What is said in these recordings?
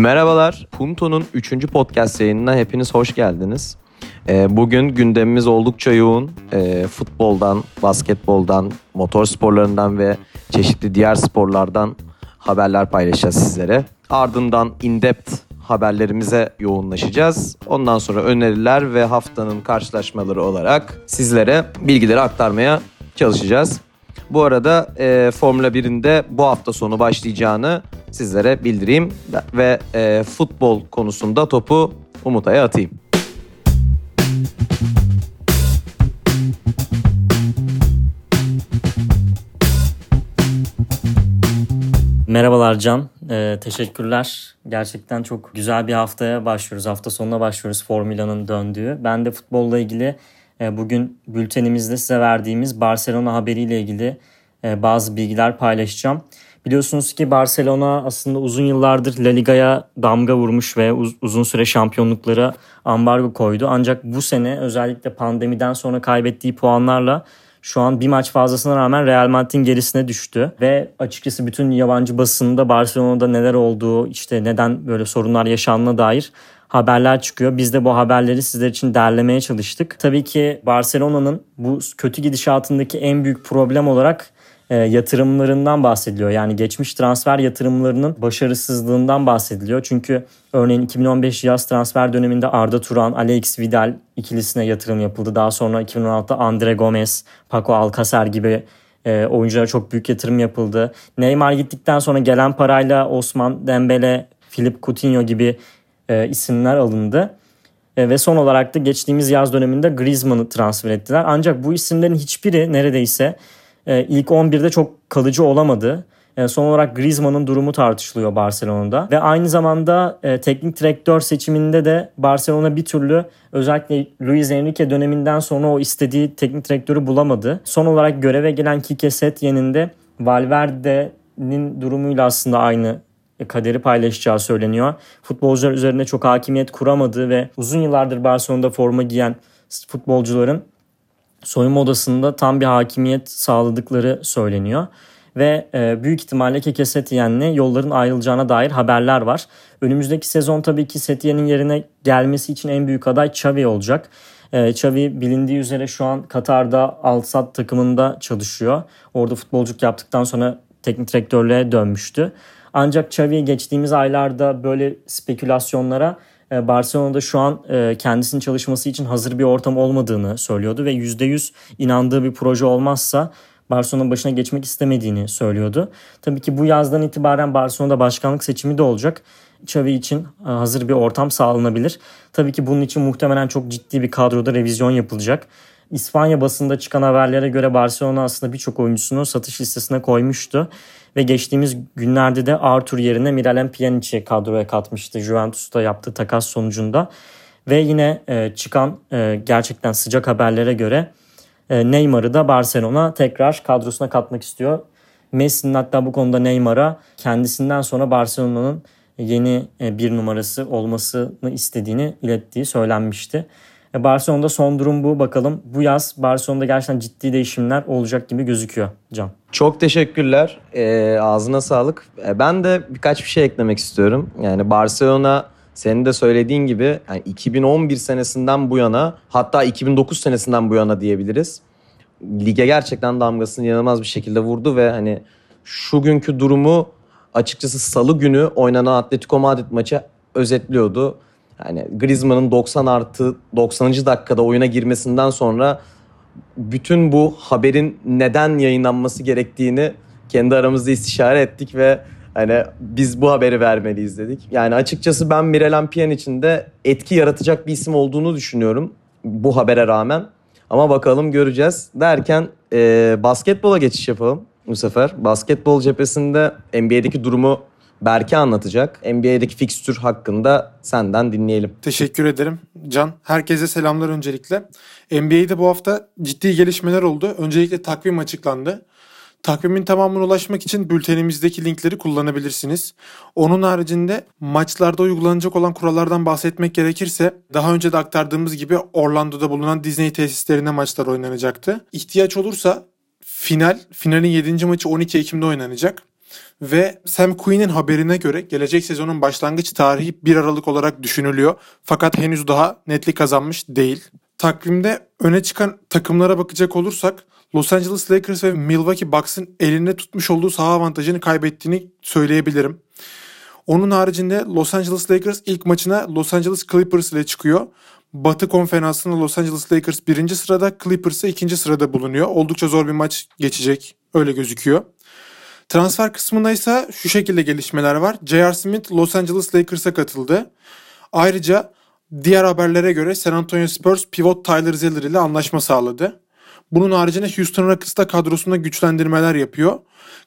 Merhabalar, Punto'nun 3. podcast yayınına hepiniz hoş geldiniz. Ee, bugün gündemimiz oldukça yoğun. Ee, futboldan, basketboldan, motor sporlarından ve çeşitli diğer sporlardan haberler paylaşacağız sizlere. Ardından in-depth haberlerimize yoğunlaşacağız. Ondan sonra öneriler ve haftanın karşılaşmaları olarak sizlere bilgileri aktarmaya çalışacağız. Bu arada e, Formula 1'in de bu hafta sonu başlayacağını sizlere bildireyim ve e, futbol konusunda topu Umut'a atayım. Merhabalar Can, ee, teşekkürler. Gerçekten çok güzel bir haftaya başlıyoruz. Hafta sonuna başlıyoruz Formula'nın döndüğü. Ben de futbolla ilgili e, bugün bültenimizde size verdiğimiz Barcelona haberiyle ilgili e, bazı bilgiler paylaşacağım. Biliyorsunuz ki Barcelona aslında uzun yıllardır La Liga'ya damga vurmuş ve uz- uzun süre şampiyonluklara ambargo koydu. Ancak bu sene özellikle pandemiden sonra kaybettiği puanlarla şu an bir maç fazlasına rağmen Real Madrid'in gerisine düştü. Ve açıkçası bütün yabancı basında Barcelona'da neler olduğu, işte neden böyle sorunlar yaşandığına dair haberler çıkıyor. Biz de bu haberleri sizler için derlemeye çalıştık. Tabii ki Barcelona'nın bu kötü gidişatındaki en büyük problem olarak yatırımlarından bahsediliyor. Yani geçmiş transfer yatırımlarının başarısızlığından bahsediliyor. Çünkü örneğin 2015 yaz transfer döneminde Arda Turan, Alex Vidal ikilisine yatırım yapıldı. Daha sonra 2016'da Andre Gomez, Paco Alcacer gibi e, oyunculara çok büyük yatırım yapıldı. Neymar gittikten sonra gelen parayla Osman Dembele, Philip Coutinho gibi e, isimler alındı. E, ve son olarak da geçtiğimiz yaz döneminde Griezmann'ı transfer ettiler. Ancak bu isimlerin hiçbiri neredeyse e, ilk 11'de çok kalıcı olamadı. E, son olarak Griezmann'ın durumu tartışılıyor Barcelona'da. Ve aynı zamanda e, teknik direktör seçiminde de Barcelona bir türlü özellikle Luis Enrique döneminden sonra o istediği teknik direktörü bulamadı. Son olarak göreve gelen Kike Setyen'in de Valverde'nin durumuyla aslında aynı kaderi paylaşacağı söyleniyor. Futbolcular üzerine çok hakimiyet kuramadığı ve uzun yıllardır Barcelona'da forma giyen futbolcuların soyunma odasında tam bir hakimiyet sağladıkları söyleniyor. Ve e, büyük ihtimalle Keke Setyen'le yolların ayrılacağına dair haberler var. Önümüzdeki sezon tabii ki Setyen'in yerine gelmesi için en büyük aday Xavi olacak. E, Xavi bilindiği üzere şu an Katar'da Al-Sadd takımında çalışıyor. Orada futbolculuk yaptıktan sonra teknik direktörlüğe dönmüştü. Ancak Xavi geçtiğimiz aylarda böyle spekülasyonlara Barcelona'da şu an e, kendisinin çalışması için hazır bir ortam olmadığını söylüyordu ve %100 inandığı bir proje olmazsa Barcelona'nın başına geçmek istemediğini söylüyordu. Tabii ki bu yazdan itibaren Barcelona'da başkanlık seçimi de olacak. Xavi için e, hazır bir ortam sağlanabilir. Tabii ki bunun için muhtemelen çok ciddi bir kadroda revizyon yapılacak. İspanya basında çıkan haberlere göre Barcelona aslında birçok oyuncusunu satış listesine koymuştu. Ve geçtiğimiz günlerde de Arthur yerine Miralem Pjanic'i kadroya katmıştı Juventus'ta yaptığı takas sonucunda. Ve yine e, çıkan e, gerçekten sıcak haberlere göre e, Neymar'ı da Barcelona tekrar kadrosuna katmak istiyor. Messi'nin hatta bu konuda Neymar'a kendisinden sonra Barcelona'nın yeni e, bir numarası olmasını istediğini ilettiği söylenmişti. E, Barcelona'da son durum bu. Bakalım bu yaz Barcelona'da gerçekten ciddi değişimler olacak gibi gözüküyor Can. Çok teşekkürler. E, ağzına sağlık. E, ben de birkaç bir şey eklemek istiyorum. Yani Barcelona senin de söylediğin gibi yani 2011 senesinden bu yana hatta 2009 senesinden bu yana diyebiliriz. Lige gerçekten damgasını inanılmaz bir şekilde vurdu ve hani şu günkü durumu açıkçası salı günü oynanan Atletico Madrid maçı özetliyordu. Yani Griezmann'ın 90 artı 90. dakikada oyuna girmesinden sonra bütün bu haberin neden yayınlanması gerektiğini kendi aramızda istişare ettik ve hani biz bu haberi vermeliyiz dedik. Yani açıkçası ben Miralem Pjanic'in de etki yaratacak bir isim olduğunu düşünüyorum bu habere rağmen. Ama bakalım göreceğiz. Derken e, basketbola geçiş yapalım bu sefer. Basketbol cephesinde NBA'deki durumu Berke anlatacak. NBA'deki fikstür hakkında senden dinleyelim. Teşekkür ederim Can. Herkese selamlar öncelikle. NBA'de bu hafta ciddi gelişmeler oldu. Öncelikle takvim açıklandı. Takvimin tamamına ulaşmak için bültenimizdeki linkleri kullanabilirsiniz. Onun haricinde maçlarda uygulanacak olan kurallardan bahsetmek gerekirse daha önce de aktardığımız gibi Orlando'da bulunan Disney tesislerinde maçlar oynanacaktı. İhtiyaç olursa final, finalin 7. maçı 12 Ekim'de oynanacak. Ve Sam Quinn'in haberine göre gelecek sezonun başlangıç tarihi 1 Aralık olarak düşünülüyor. Fakat henüz daha netlik kazanmış değil. Takvimde öne çıkan takımlara bakacak olursak Los Angeles Lakers ve Milwaukee Bucks'ın elinde tutmuş olduğu saha avantajını kaybettiğini söyleyebilirim. Onun haricinde Los Angeles Lakers ilk maçına Los Angeles Clippers ile çıkıyor. Batı konferansında Los Angeles Lakers birinci sırada, Clippers ise ikinci sırada bulunuyor. Oldukça zor bir maç geçecek. Öyle gözüküyor. Transfer kısmında ise şu şekilde gelişmeler var. J.R. Smith Los Angeles Lakers'a katıldı. Ayrıca diğer haberlere göre San Antonio Spurs pivot Tyler Zeller ile anlaşma sağladı. Bunun haricinde Houston Rockets da kadrosunda güçlendirmeler yapıyor.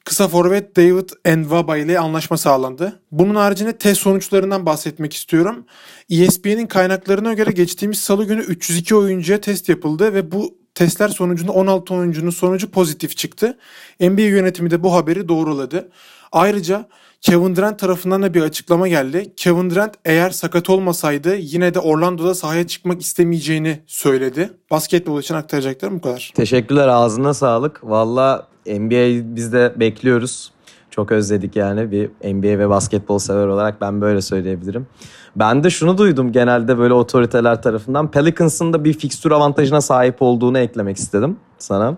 Kısa forvet David Nwaba ile anlaşma sağlandı. Bunun haricinde test sonuçlarından bahsetmek istiyorum. ESPN'in kaynaklarına göre geçtiğimiz salı günü 302 oyuncuya test yapıldı ve bu testler sonucunda 16 oyuncunun sonucu pozitif çıktı. NBA yönetimi de bu haberi doğruladı. Ayrıca Kevin Durant tarafından da bir açıklama geldi. Kevin Durant eğer sakat olmasaydı yine de Orlando'da sahaya çıkmak istemeyeceğini söyledi. Basketbol için aktaracaklarım bu kadar. Teşekkürler ağzına sağlık. Valla NBA biz de bekliyoruz. Çok özledik yani bir NBA ve basketbol sever olarak ben böyle söyleyebilirim. Ben de şunu duydum genelde böyle otoriteler tarafından. Pelicans'ın da bir fikstür avantajına sahip olduğunu eklemek istedim sana.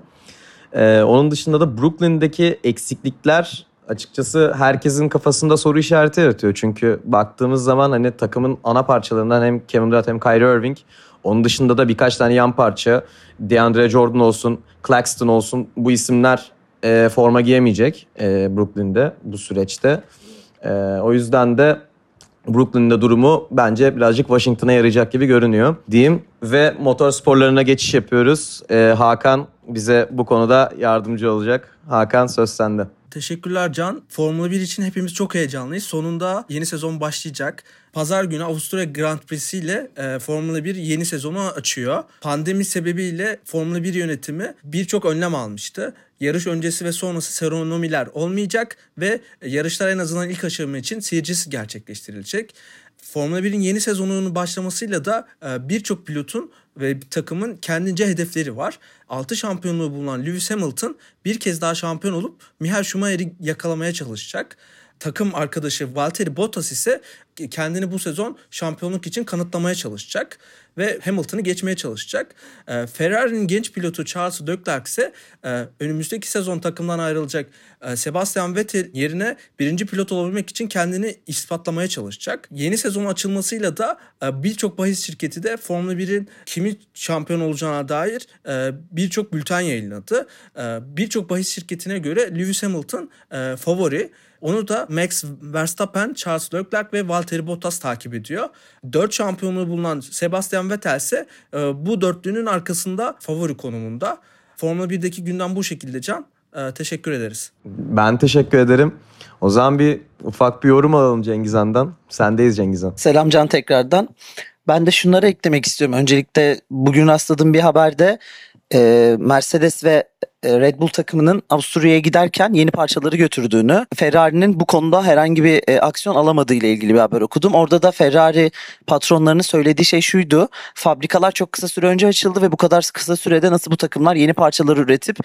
Ee, onun dışında da Brooklyn'deki eksiklikler açıkçası herkesin kafasında soru işareti yaratıyor. Çünkü baktığımız zaman hani takımın ana parçalarından hem Kevin Durant hem Kyrie Irving onun dışında da birkaç tane yan parça DeAndre Jordan olsun, Claxton olsun bu isimler e, forma giyemeyecek e, Brooklyn'de bu süreçte. E, o yüzden de Brooklyn'de durumu bence birazcık Washington'a yarayacak gibi görünüyor diyeyim. Ve motor sporlarına geçiş yapıyoruz. E, Hakan bize bu konuda yardımcı olacak. Hakan söz sende. Teşekkürler Can. Formula 1 için hepimiz çok heyecanlıyız. Sonunda yeni sezon başlayacak. Pazar günü Avusturya Grand Prix'si ile e, Formula 1 yeni sezonu açıyor. Pandemi sebebiyle Formula 1 yönetimi birçok önlem almıştı. Yarış öncesi ve sonrası serenomiler olmayacak ve yarışlar en azından ilk aşama için seyircisi gerçekleştirilecek. Formula 1'in yeni sezonunun başlamasıyla da e, birçok pilotun ve takımın kendince hedefleri var. 6 şampiyonluğu bulunan Lewis Hamilton bir kez daha şampiyon olup Michael Schumacher'i yakalamaya çalışacak. Takım arkadaşı Valtteri Bottas ise kendini bu sezon şampiyonluk için kanıtlamaya çalışacak ve Hamilton'ı geçmeye çalışacak. E, Ferrari'nin genç pilotu Charles Leclerc ise e, önümüzdeki sezon takımdan ayrılacak e, Sebastian Vettel yerine birinci pilot olabilmek için kendini ispatlamaya çalışacak. Yeni sezon açılmasıyla da e, birçok bahis şirketi de Formula 1'in kimin şampiyon olacağına dair e, birçok bülten yayınladı. E, birçok bahis şirketine göre Lewis Hamilton e, favori. Onu da Max Verstappen, Charles Leclerc ve Valtteri Bottas takip ediyor. Dört şampiyonluğu bulunan Sebastian Vettel ise e, bu dörtlünün arkasında favori konumunda. Formula 1'deki gündem bu şekilde Can. E, teşekkür ederiz. Ben teşekkür ederim. O zaman bir ufak bir yorum alalım Cengiz Han'dan. Sendeyiz Cengiz Han. Selam Can tekrardan. Ben de şunları eklemek istiyorum. Öncelikle bugün rastladığım bir haberde e, Mercedes ve Red Bull takımının Avusturya'ya giderken yeni parçaları götürdüğünü, Ferrari'nin bu konuda herhangi bir e, aksiyon alamadığı ile ilgili bir haber okudum. Orada da Ferrari patronlarının söylediği şey şuydu. Fabrikalar çok kısa süre önce açıldı ve bu kadar kısa sürede nasıl bu takımlar yeni parçaları üretip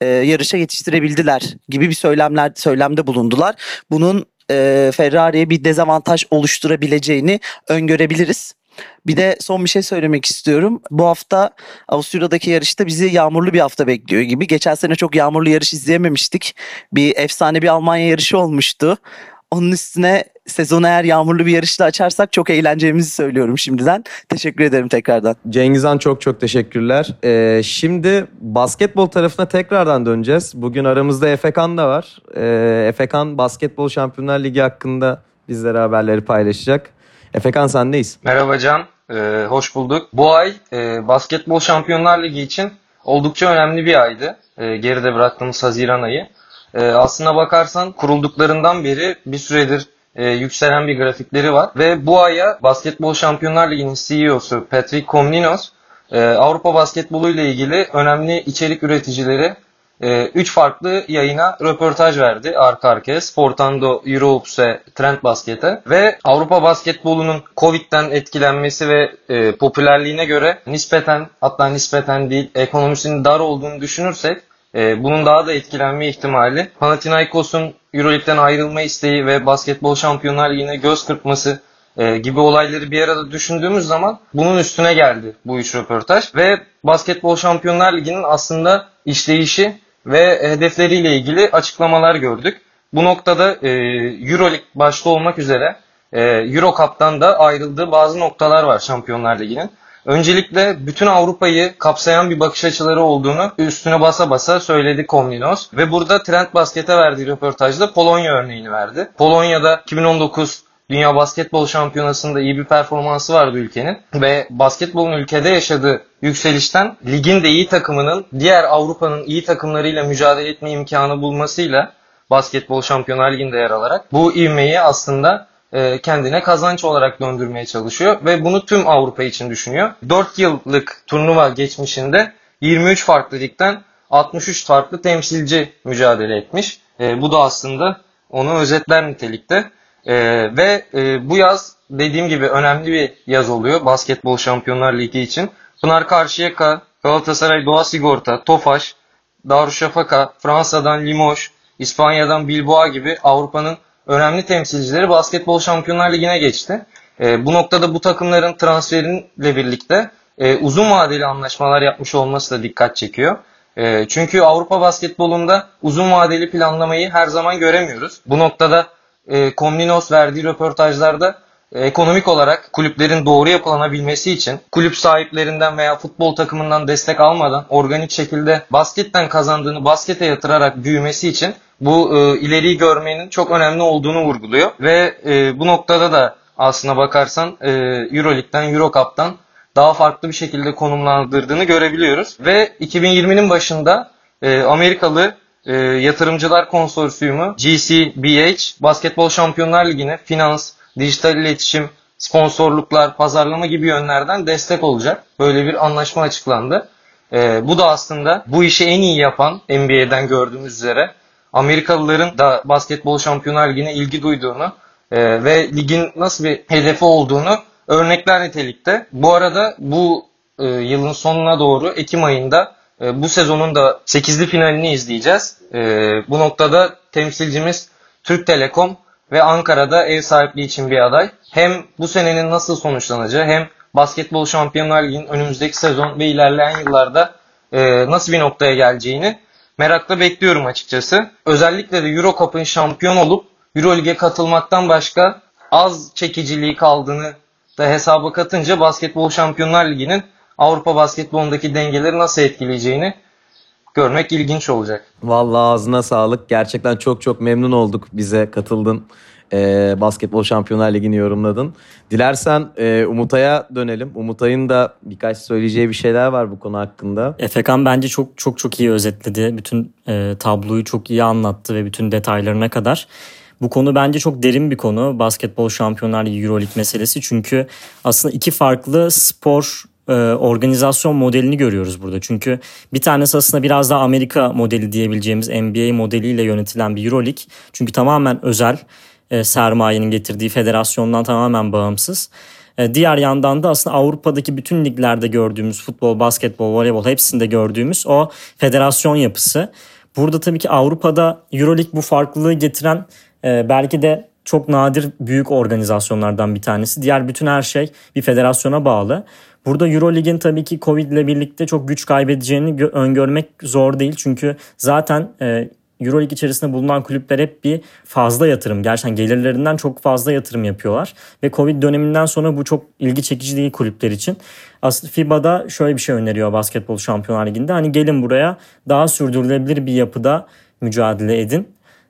e, yarışa yetiştirebildiler gibi bir söylemler söylemde bulundular. Bunun e, Ferrari'ye bir dezavantaj oluşturabileceğini öngörebiliriz. Bir de son bir şey söylemek istiyorum. Bu hafta Avusturya'daki yarışta bizi yağmurlu bir hafta bekliyor gibi. Geçen sene çok yağmurlu yarış izleyememiştik. Bir efsane bir Almanya yarışı olmuştu. Onun üstüne sezonu eğer yağmurlu bir yarışla açarsak çok eğleneceğimizi söylüyorum şimdiden. Teşekkür ederim tekrardan. Cengiz Han çok çok teşekkürler. Ee, şimdi basketbol tarafına tekrardan döneceğiz. Bugün aramızda Efekan da var. Ee, Efekan Basketbol Şampiyonlar Ligi hakkında bizlere haberleri paylaşacak. Efekan sendeyiz. Merhaba Can, ee, hoş bulduk. Bu ay e, Basketbol Şampiyonlar Ligi için oldukça önemli bir aydı. E, geride bıraktığımız Haziran ayı. E, aslına bakarsan kurulduklarından beri bir süredir e, yükselen bir grafikleri var. Ve bu aya Basketbol Şampiyonlar Ligi'nin CEO'su Patrick Komninos e, Avrupa basketbolu ile ilgili önemli içerik üreticileri 3 farklı yayına röportaj verdi arka arkaya. Sportando, Euroops ve Trend Basket'e. Ve Avrupa basketbolunun Covid'den etkilenmesi ve e, popülerliğine göre nispeten hatta nispeten değil ekonomisinin dar olduğunu düşünürsek e, bunun daha da etkilenme ihtimali Panathinaikos'un Euroleague'den ayrılma isteği ve Basketbol Şampiyonlar Ligi'ne göz kırpması e, gibi olayları bir arada düşündüğümüz zaman bunun üstüne geldi bu üç röportaj ve Basketbol Şampiyonlar Ligi'nin aslında işleyişi ve hedefleriyle ilgili açıklamalar gördük. Bu noktada e, Euroleague başta olmak üzere e, Euro Cup'tan da ayrıldığı bazı noktalar var Şampiyonlar Ligi'nin. Öncelikle bütün Avrupa'yı kapsayan bir bakış açıları olduğunu üstüne basa basa söyledi Komninos. Ve burada Trend Basket'e verdiği röportajda Polonya örneğini verdi. Polonya'da 2019 Dünya Basketbol Şampiyonası'nda iyi bir performansı vardı ülkenin. Ve basketbolun ülkede yaşadığı yükselişten ligin de iyi takımının diğer Avrupa'nın iyi takımlarıyla mücadele etme imkanı bulmasıyla Basketbol Şampiyonlar Ligi'nde yer alarak bu ivmeyi aslında e, kendine kazanç olarak döndürmeye çalışıyor ve bunu tüm Avrupa için düşünüyor. 4 yıllık turnuva geçmişinde 23 farklı ligden 63 farklı temsilci mücadele etmiş. E, bu da aslında onu özetler nitelikte. E, ve e, bu yaz dediğim gibi önemli bir yaz oluyor Basketbol Şampiyonlar Ligi için. Pınar Karşıyaka, Galatasaray Doğa Sigorta, Tofaş, Darüşşafaka, Fransa'dan Limoges, İspanya'dan Bilbao gibi Avrupa'nın önemli temsilcileri Basketbol Şampiyonlar Ligi'ne geçti. E, bu noktada bu takımların transferiyle birlikte e, uzun vadeli anlaşmalar yapmış olması da dikkat çekiyor. E, çünkü Avrupa basketbolunda uzun vadeli planlamayı her zaman göremiyoruz. Bu noktada e, Komninos verdiği röportajlarda e, ekonomik olarak kulüplerin doğru yapılanabilmesi için kulüp sahiplerinden veya futbol takımından destek almadan organik şekilde basketten kazandığını baskete yatırarak büyümesi için bu e, ileriyi görmenin çok önemli olduğunu vurguluyor. Ve e, bu noktada da aslına bakarsan e, Euroleague'den, Eurocup'tan daha farklı bir şekilde konumlandırdığını görebiliyoruz. Ve 2020'nin başında e, Amerikalı e, Yatırımcılar Konsorsiyumu GCBH Basketbol Şampiyonlar Ligi'ne finans, dijital iletişim, sponsorluklar, pazarlama gibi yönlerden destek olacak. Böyle bir anlaşma açıklandı. E, bu da aslında bu işi en iyi yapan NBA'den gördüğümüz üzere Amerikalıların da basketbol şampiyonlar ligine ilgi duyduğunu e, ve ligin nasıl bir hedefi olduğunu örnekler nitelikte. Bu arada bu e, yılın sonuna doğru Ekim ayında e, bu sezonun da 8'li finalini izleyeceğiz. E, bu noktada temsilcimiz Türk Telekom ve Ankara'da ev sahipliği için bir aday. Hem bu senenin nasıl sonuçlanacağı hem Basketbol Şampiyonlar Ligi'nin önümüzdeki sezon ve ilerleyen yıllarda e, nasıl bir noktaya geleceğini merakla bekliyorum açıkçası. Özellikle de Euro şampiyon olup Euroleague'e katılmaktan başka az çekiciliği kaldığını da hesaba katınca Basketbol Şampiyonlar Ligi'nin Avrupa basketbolundaki dengeleri nasıl etkileyeceğini görmek ilginç olacak. Vallahi ağzına sağlık. Gerçekten çok çok memnun olduk bize katıldın. Ee, Basketbol Şampiyonlar Ligi'ni yorumladın. Dilersen e, Umutay'a dönelim. Umutay'ın da birkaç söyleyeceği bir şeyler var bu konu hakkında. Efekan bence çok çok çok iyi özetledi. Bütün e, tabloyu çok iyi anlattı ve bütün detaylarına kadar. Bu konu bence çok derin bir konu. Basketbol Şampiyonlar Ligi Euroleague meselesi. Çünkü aslında iki farklı spor e, organizasyon modelini görüyoruz burada. Çünkü bir tanesi aslında biraz daha Amerika modeli diyebileceğimiz NBA modeliyle yönetilen bir Euroleague. Çünkü tamamen özel e, sermayenin getirdiği federasyondan tamamen bağımsız. E, diğer yandan da aslında Avrupa'daki bütün liglerde gördüğümüz futbol, basketbol, voleybol hepsinde gördüğümüz o federasyon yapısı. Burada tabii ki Avrupa'da Euroleague bu farklılığı getiren belki de çok nadir büyük organizasyonlardan bir tanesi. Diğer bütün her şey bir federasyona bağlı. Burada Eurolig'in tabii ki Covid ile birlikte çok güç kaybedeceğini öngörmek zor değil. Çünkü zaten e, Euroleague içerisinde bulunan kulüpler hep bir fazla yatırım. Gerçekten gelirlerinden çok fazla yatırım yapıyorlar. Ve Covid döneminden sonra bu çok ilgi çekici değil kulüpler için. Aslında FIBA'da şöyle bir şey öneriyor Basketbol Şampiyonlar Ligi'nde. Hani gelin buraya daha sürdürülebilir bir yapıda mücadele edin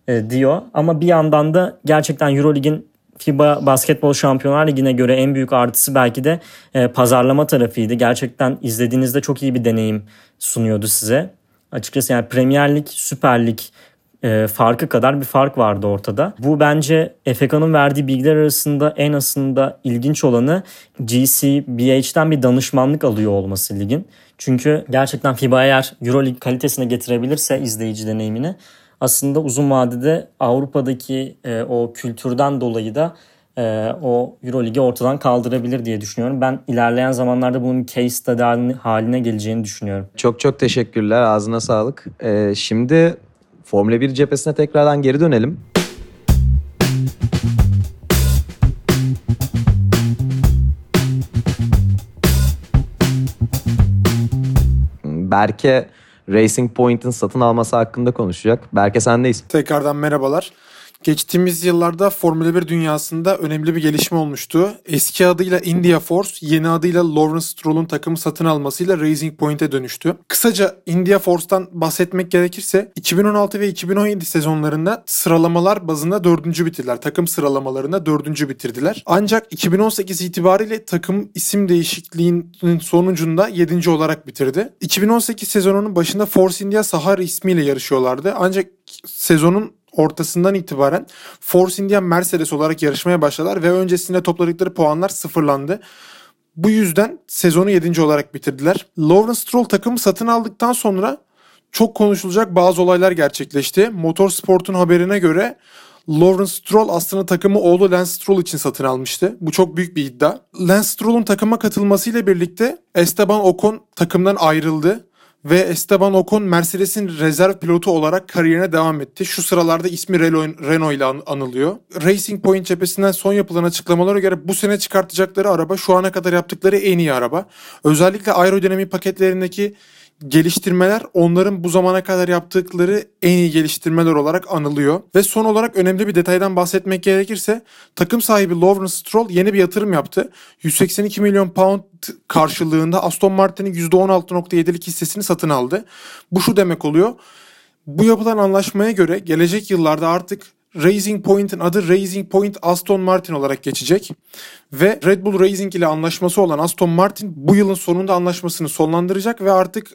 e, diyor. Ama bir yandan da gerçekten Eurolig'in FIBA Basketbol Şampiyonlar Ligi'ne göre en büyük artısı belki de e, pazarlama tarafıydı. Gerçekten izlediğinizde çok iyi bir deneyim sunuyordu size. Açıkçası yani Premier Lig, Süper Lig e, farkı kadar bir fark vardı ortada. Bu bence FK'nın verdiği bilgiler arasında en aslında ilginç olanı GCBH'den bir danışmanlık alıyor olması ligin. Çünkü gerçekten FIBA eğer Euroleague kalitesine getirebilirse izleyici deneyimini aslında uzun vadede Avrupa'daki e, o kültürden dolayı da e, o Euroleague'i ortadan kaldırabilir diye düşünüyorum. Ben ilerleyen zamanlarda bunun case study haline geleceğini düşünüyorum. Çok çok teşekkürler. Ağzına sağlık. E, şimdi Formula 1 cephesine tekrardan geri dönelim. Berke Racing Point'in satın alması hakkında konuşacak. Berke sendeyiz. Tekrardan merhabalar. Geçtiğimiz yıllarda Formula 1 dünyasında önemli bir gelişme olmuştu. Eski adıyla India Force, yeni adıyla Lawrence Stroll'un takımı satın almasıyla Racing Point'e dönüştü. Kısaca India Force'tan bahsetmek gerekirse 2016 ve 2017 sezonlarında sıralamalar bazında dördüncü bitirdiler. Takım sıralamalarında dördüncü bitirdiler. Ancak 2018 itibariyle takım isim değişikliğinin sonucunda yedinci olarak bitirdi. 2018 sezonunun başında Force India Sahara ismiyle yarışıyorlardı. Ancak sezonun ortasından itibaren Force India Mercedes olarak yarışmaya başladılar ve öncesinde topladıkları puanlar sıfırlandı. Bu yüzden sezonu 7. olarak bitirdiler. Lawrence Stroll takımı satın aldıktan sonra çok konuşulacak bazı olaylar gerçekleşti. Motorsport'un haberine göre Lawrence Stroll aslında takımı oğlu Lance Stroll için satın almıştı. Bu çok büyük bir iddia. Lance Stroll'un takıma katılmasıyla birlikte Esteban Ocon takımdan ayrıldı ve Esteban Ocon Mercedes'in rezerv pilotu olarak kariyerine devam etti. Şu sıralarda ismi Renault ile anılıyor. Racing Point cephesinden son yapılan açıklamalara göre bu sene çıkartacakları araba şu ana kadar yaptıkları en iyi araba. Özellikle aerodinamik paketlerindeki geliştirmeler onların bu zamana kadar yaptıkları en iyi geliştirmeler olarak anılıyor. Ve son olarak önemli bir detaydan bahsetmek gerekirse takım sahibi Lawrence Stroll yeni bir yatırım yaptı. 182 milyon pound karşılığında Aston Martin'in %16.7'lik hissesini satın aldı. Bu şu demek oluyor. Bu yapılan anlaşmaya göre gelecek yıllarda artık Racing Point'in adı Racing Point Aston Martin olarak geçecek. Ve Red Bull Racing ile anlaşması olan Aston Martin bu yılın sonunda anlaşmasını sonlandıracak ve artık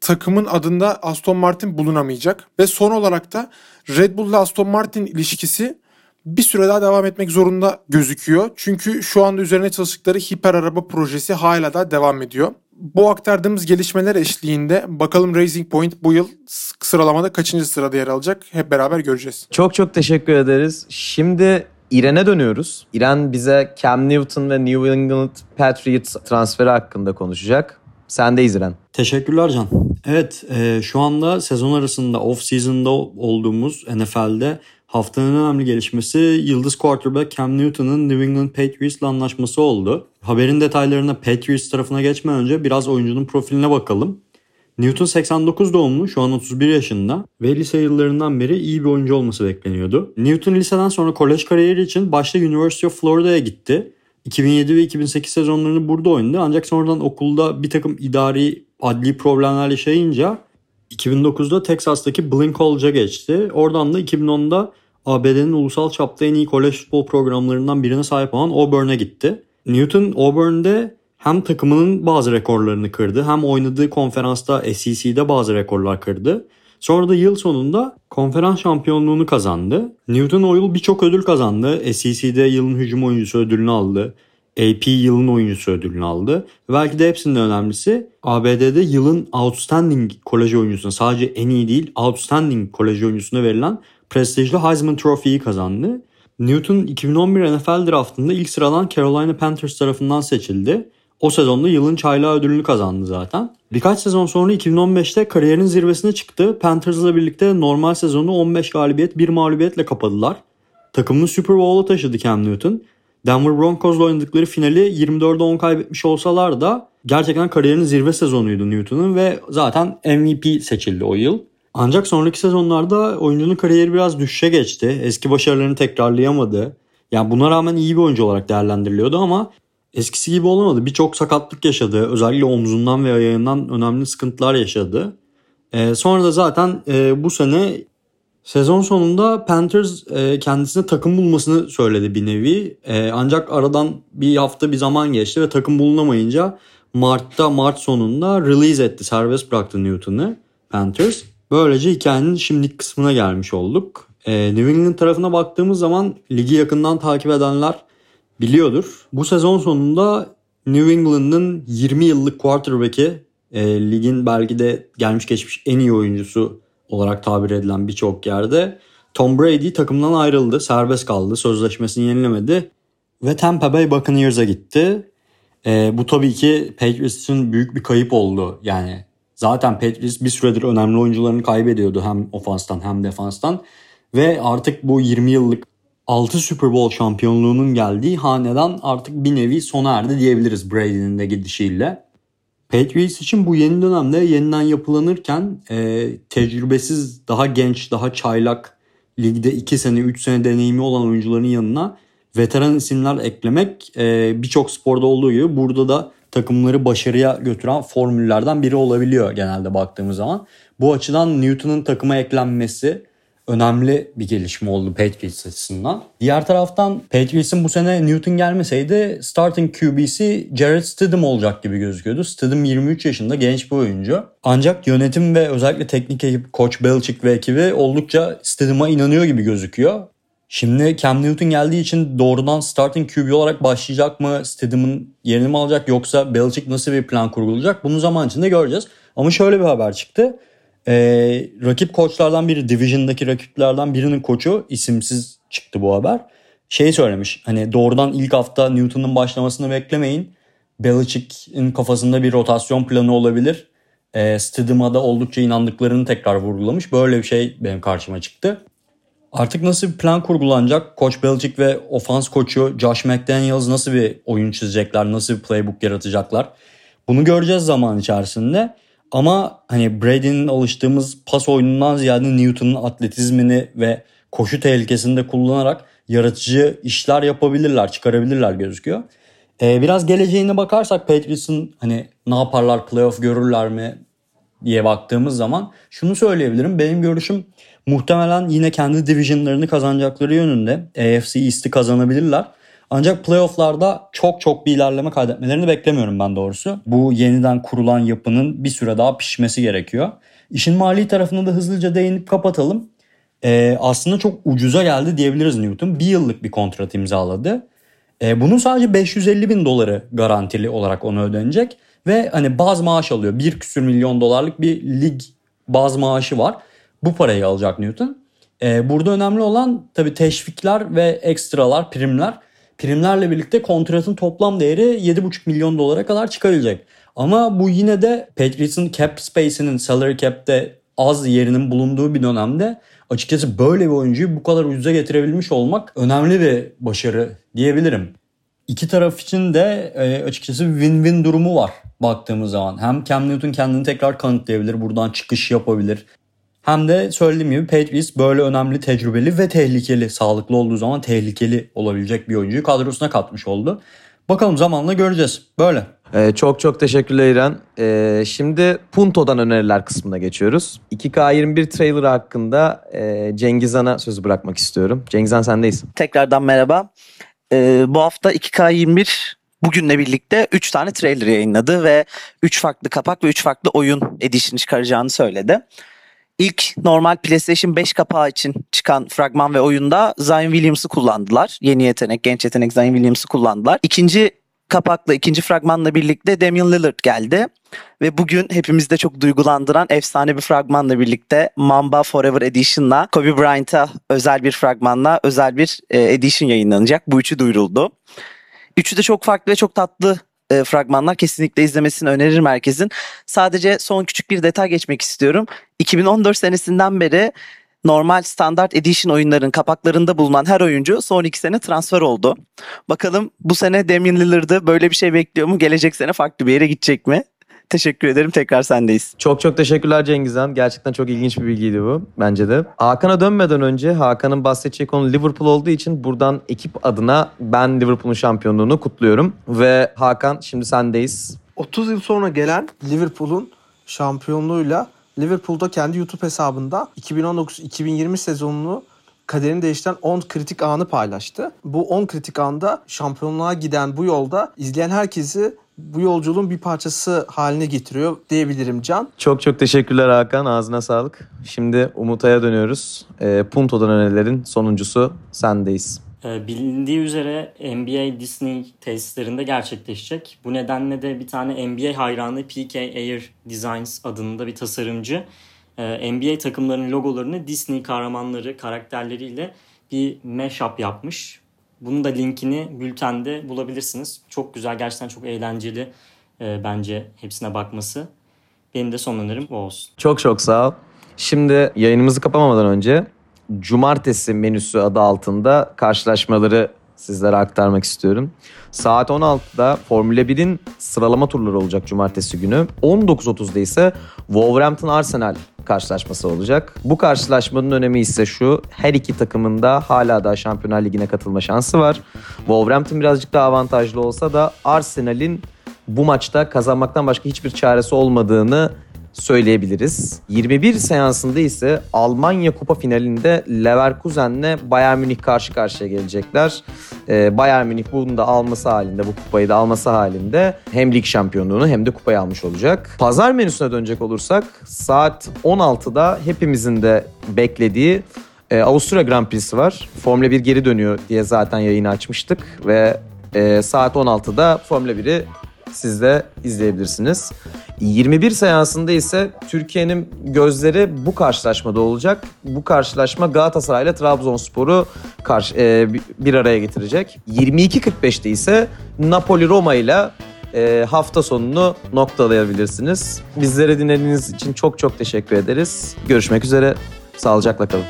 takımın adında Aston Martin bulunamayacak. Ve son olarak da Red Bull ile Aston Martin ilişkisi bir süre daha devam etmek zorunda gözüküyor. Çünkü şu anda üzerine çalıştıkları hiper araba projesi hala da devam ediyor. Bu aktardığımız gelişmeler eşliğinde bakalım Racing Point bu yıl sıralamada kaçıncı sırada yer alacak hep beraber göreceğiz. Çok çok teşekkür ederiz. Şimdi İren'e dönüyoruz. İren bize Cam Newton ve New England Patriots transferi hakkında konuşacak. Sendeyiz İren. Teşekkürler Can. Evet e, şu anda sezon arasında off season'da olduğumuz NFL'de haftanın önemli gelişmesi yıldız quarterback Cam Newton'ın New England Patriots'la anlaşması oldu. Haberin detaylarına Patriots tarafına geçmeden önce biraz oyuncunun profiline bakalım. Newton 89 doğumlu, şu an 31 yaşında ve lise yıllarından beri iyi bir oyuncu olması bekleniyordu. Newton liseden sonra kolej kariyeri için başta University of Florida'ya gitti. 2007 ve 2008 sezonlarını burada oynadı ancak sonradan okulda bir takım idari adli problemler yaşayınca 2009'da Texas'taki Blinn College'a geçti. Oradan da 2010'da ABD'nin ulusal çapta en iyi kolej futbol programlarından birine sahip olan Auburn'e gitti. Newton Auburn'de hem takımının bazı rekorlarını kırdı hem oynadığı konferansta SEC'de bazı rekorlar kırdı. Sonra da yıl sonunda konferans şampiyonluğunu kazandı. Newton o yıl birçok ödül kazandı. SEC'de yılın hücum oyuncusu ödülünü aldı. AP yılın oyuncusu ödülünü aldı. Belki de hepsinden önemlisi ABD'de yılın outstanding kolej oyuncusuna sadece en iyi değil outstanding kolej oyuncusuna verilen prestijli Heisman Trophy'yi kazandı. Newton 2011 NFL draftında ilk sıradan Carolina Panthers tarafından seçildi. O sezonda yılın çaylağı ödülünü kazandı zaten. Birkaç sezon sonra 2015'te kariyerin zirvesine çıktı. Panthers'la birlikte normal sezonu 15 galibiyet 1 mağlubiyetle kapadılar. Takımını Super Bowl'a taşıdı Cam Newton. Denver Broncos'la oynadıkları finali 24'de 10 kaybetmiş olsalar da gerçekten kariyerinin zirve sezonuydu Newton'un ve zaten MVP seçildi o yıl. Ancak sonraki sezonlarda oyuncunun kariyeri biraz düşüşe geçti. Eski başarılarını tekrarlayamadı. Yani buna rağmen iyi bir oyuncu olarak değerlendiriliyordu ama eskisi gibi olamadı. Birçok sakatlık yaşadı. Özellikle omzundan ve ayağından önemli sıkıntılar yaşadı. Ee, sonra da zaten e, bu sene sezon sonunda Panthers e, kendisine takım bulmasını söyledi bir nevi. E, ancak aradan bir hafta bir zaman geçti ve takım bulunamayınca Mart'ta Mart sonunda release etti. Serbest bıraktı Newton'ı Panthers. Böylece hikayenin şimdilik kısmına gelmiş olduk. E, New England tarafına baktığımız zaman ligi yakından takip edenler biliyordur. Bu sezon sonunda New England'ın 20 yıllık quarterback'i e, ligin belki de gelmiş geçmiş en iyi oyuncusu olarak tabir edilen birçok yerde Tom Brady takımdan ayrıldı. Serbest kaldı. Sözleşmesini yenilemedi. Ve Tampa Bay Buccaneers'a gitti. E, bu tabii ki Patriots için büyük bir kayıp oldu. Yani zaten Patriots bir süredir önemli oyuncularını kaybediyordu. Hem ofanstan hem defanstan. Ve artık bu 20 yıllık 6 Super Bowl şampiyonluğunun geldiği hanedan artık bir nevi sona erdi diyebiliriz Brady'nin de gidişiyle. Patriots için bu yeni dönemde yeniden yapılanırken e, tecrübesiz, daha genç, daha çaylak, ligde 2 sene, 3 sene deneyimi olan oyuncuların yanına veteran isimler eklemek e, birçok sporda olduğu gibi burada da takımları başarıya götüren formüllerden biri olabiliyor genelde baktığımız zaman. Bu açıdan Newton'un takıma eklenmesi önemli bir gelişme oldu Patriots açısından. Diğer taraftan Patriots'ın bu sene Newton gelmeseydi starting QB'si Jared Stidham olacak gibi gözüküyordu. Stidham 23 yaşında genç bir oyuncu. Ancak yönetim ve özellikle teknik ekip Coach Belichick ve ekibi oldukça Stidham'a inanıyor gibi gözüküyor. Şimdi Cam Newton geldiği için doğrudan starting QB olarak başlayacak mı? Stidham'ın yerini mi alacak yoksa Belichick nasıl bir plan kurgulayacak? Bunu zaman içinde göreceğiz. Ama şöyle bir haber çıktı. Ee, rakip koçlardan biri, Division'daki rakiplerden birinin koçu isimsiz çıktı bu haber. Şey söylemiş hani doğrudan ilk hafta Newton'un başlamasını beklemeyin. Belichick'in kafasında bir rotasyon planı olabilir. Ee, Stidham'a oldukça inandıklarını tekrar vurgulamış. Böyle bir şey benim karşıma çıktı. Artık nasıl bir plan kurgulanacak? Koç Belichick ve ofans koçu Josh McDaniels nasıl bir oyun çizecekler? Nasıl bir playbook yaratacaklar? Bunu göreceğiz zaman içerisinde. Ama hani Brady'nin alıştığımız pas oyunundan ziyade Newton'un atletizmini ve koşu tehlikesini de kullanarak yaratıcı işler yapabilirler, çıkarabilirler gözüküyor. Ee, biraz geleceğine bakarsak Patriots'ın hani ne yaparlar, playoff görürler mi diye baktığımız zaman şunu söyleyebilirim. Benim görüşüm muhtemelen yine kendi divisionlarını kazanacakları yönünde. AFC East'i kazanabilirler. Ancak playofflarda çok çok bir ilerleme kaydetmelerini beklemiyorum ben doğrusu. Bu yeniden kurulan yapının bir süre daha pişmesi gerekiyor. İşin mali tarafına da hızlıca değinip kapatalım. Ee, aslında çok ucuza geldi diyebiliriz Newton. Bir yıllık bir kontrat imzaladı. Ee, bunun sadece 550 bin doları garantili olarak ona ödenecek. Ve hani baz maaş alıyor. Bir küsür milyon dolarlık bir lig baz maaşı var. Bu parayı alacak Newton. Ee, burada önemli olan tabii teşvikler ve ekstralar, primler. Primlerle birlikte kontratın toplam değeri 7,5 milyon dolara kadar çıkarılacak. Ama bu yine de Patriots'ın cap space'inin salary cap'te az yerinin bulunduğu bir dönemde açıkçası böyle bir oyuncuyu bu kadar ucuza getirebilmiş olmak önemli bir başarı diyebilirim. İki taraf için de e, açıkçası win-win durumu var baktığımız zaman. Hem Cam Newton kendini tekrar kanıtlayabilir, buradan çıkış yapabilir. Hem de söylediğim gibi Patriots böyle önemli, tecrübeli ve tehlikeli, sağlıklı olduğu zaman tehlikeli olabilecek bir oyuncuyu kadrosuna katmış oldu. Bakalım zamanla göreceğiz. Böyle. Ee, çok çok teşekkürler İren. Ee, şimdi Punto'dan öneriler kısmına geçiyoruz. 2K21 trailer hakkında e, Cengiz Han'a sözü bırakmak istiyorum. Cengiz Han sendeyiz. Tekrardan merhaba. Ee, bu hafta 2K21 bugünle birlikte 3 tane trailer yayınladı ve 3 farklı kapak ve 3 farklı oyun edition çıkaracağını söyledi. İlk normal PlayStation 5 kapağı için çıkan fragman ve oyunda Zion Williams'ı kullandılar. Yeni yetenek, genç yetenek Zion Williams'ı kullandılar. İkinci kapakla, ikinci fragmanla birlikte Damian Lillard geldi. Ve bugün hepimizde çok duygulandıran efsane bir fragmanla birlikte Mamba Forever Edition'la Kobe Bryant'a özel bir fragmanla özel bir e, edition yayınlanacak. Bu üçü duyuruldu. Üçü de çok farklı ve çok tatlı e, fragmanlar kesinlikle izlemesini öneririm herkesin. Sadece son küçük bir detay geçmek istiyorum. 2014 senesinden beri normal standart edition oyunların kapaklarında bulunan her oyuncu son iki sene transfer oldu. Bakalım bu sene Damian Lillard'ı böyle bir şey bekliyor mu? Gelecek sene farklı bir yere gidecek mi? Teşekkür ederim. Tekrar sendeyiz. Çok çok teşekkürler Cengiz Han. Gerçekten çok ilginç bir bilgiydi bu bence de. Hakan'a dönmeden önce Hakan'ın bahsedeceği konu Liverpool olduğu için buradan ekip adına ben Liverpool'un şampiyonluğunu kutluyorum. Ve Hakan şimdi sendeyiz. 30 yıl sonra gelen Liverpool'un şampiyonluğuyla Liverpool'da kendi YouTube hesabında 2019-2020 sezonunu kaderini değiştiren 10 kritik anı paylaştı. Bu 10 kritik anda şampiyonluğa giden bu yolda izleyen herkesi bu yolculuğun bir parçası haline getiriyor diyebilirim Can. Çok çok teşekkürler Hakan. Ağzına sağlık. Şimdi Umutay'a dönüyoruz. E, Punto'dan önerilerin sonuncusu sendeyiz. Ee, Bilindiği üzere NBA Disney tesislerinde gerçekleşecek. Bu nedenle de bir tane NBA hayranı PK Air Designs adında bir tasarımcı e, NBA takımlarının logolarını Disney kahramanları karakterleriyle bir mashup yapmış. Bunun da linkini bültende bulabilirsiniz. Çok güzel, gerçekten çok eğlenceli e, bence hepsine bakması. Benim de son önerim bu olsun. Çok çok sağ ol. Şimdi yayınımızı kapamadan önce Cumartesi menüsü adı altında karşılaşmaları sizlere aktarmak istiyorum. Saat 16'da Formula 1'in sıralama turları olacak cumartesi günü. 19.30'da ise Wolverhampton Arsenal karşılaşması olacak. Bu karşılaşmanın önemi ise şu. Her iki takımın da hala daha Şampiyonlar Ligi'ne katılma şansı var. Wolverhampton birazcık daha avantajlı olsa da Arsenal'in bu maçta kazanmaktan başka hiçbir çaresi olmadığını söyleyebiliriz. 21 seansında ise Almanya Kupa finalinde Leverkusen'le Bayern Münih karşı karşıya gelecekler. Ee, Bayern Münih bunu da alması halinde, bu kupayı da alması halinde hem lig şampiyonluğunu hem de kupayı almış olacak. Pazar menüsüne dönecek olursak saat 16'da hepimizin de beklediği e, Avusturya Grand Prix'si var. Formula 1 geri dönüyor diye zaten yayını açmıştık ve e, saat 16'da Formula 1'i siz de izleyebilirsiniz. 21 seansında ise Türkiye'nin gözleri bu karşılaşmada olacak. Bu karşılaşma Galatasaray ile Trabzonspor'u karşı, e, bir- araya getirecek. 22.45'te ise Napoli Roma ile e, hafta sonunu noktalayabilirsiniz. Bizlere dinlediğiniz için çok çok teşekkür ederiz. Görüşmek üzere. Sağlıcakla kalın.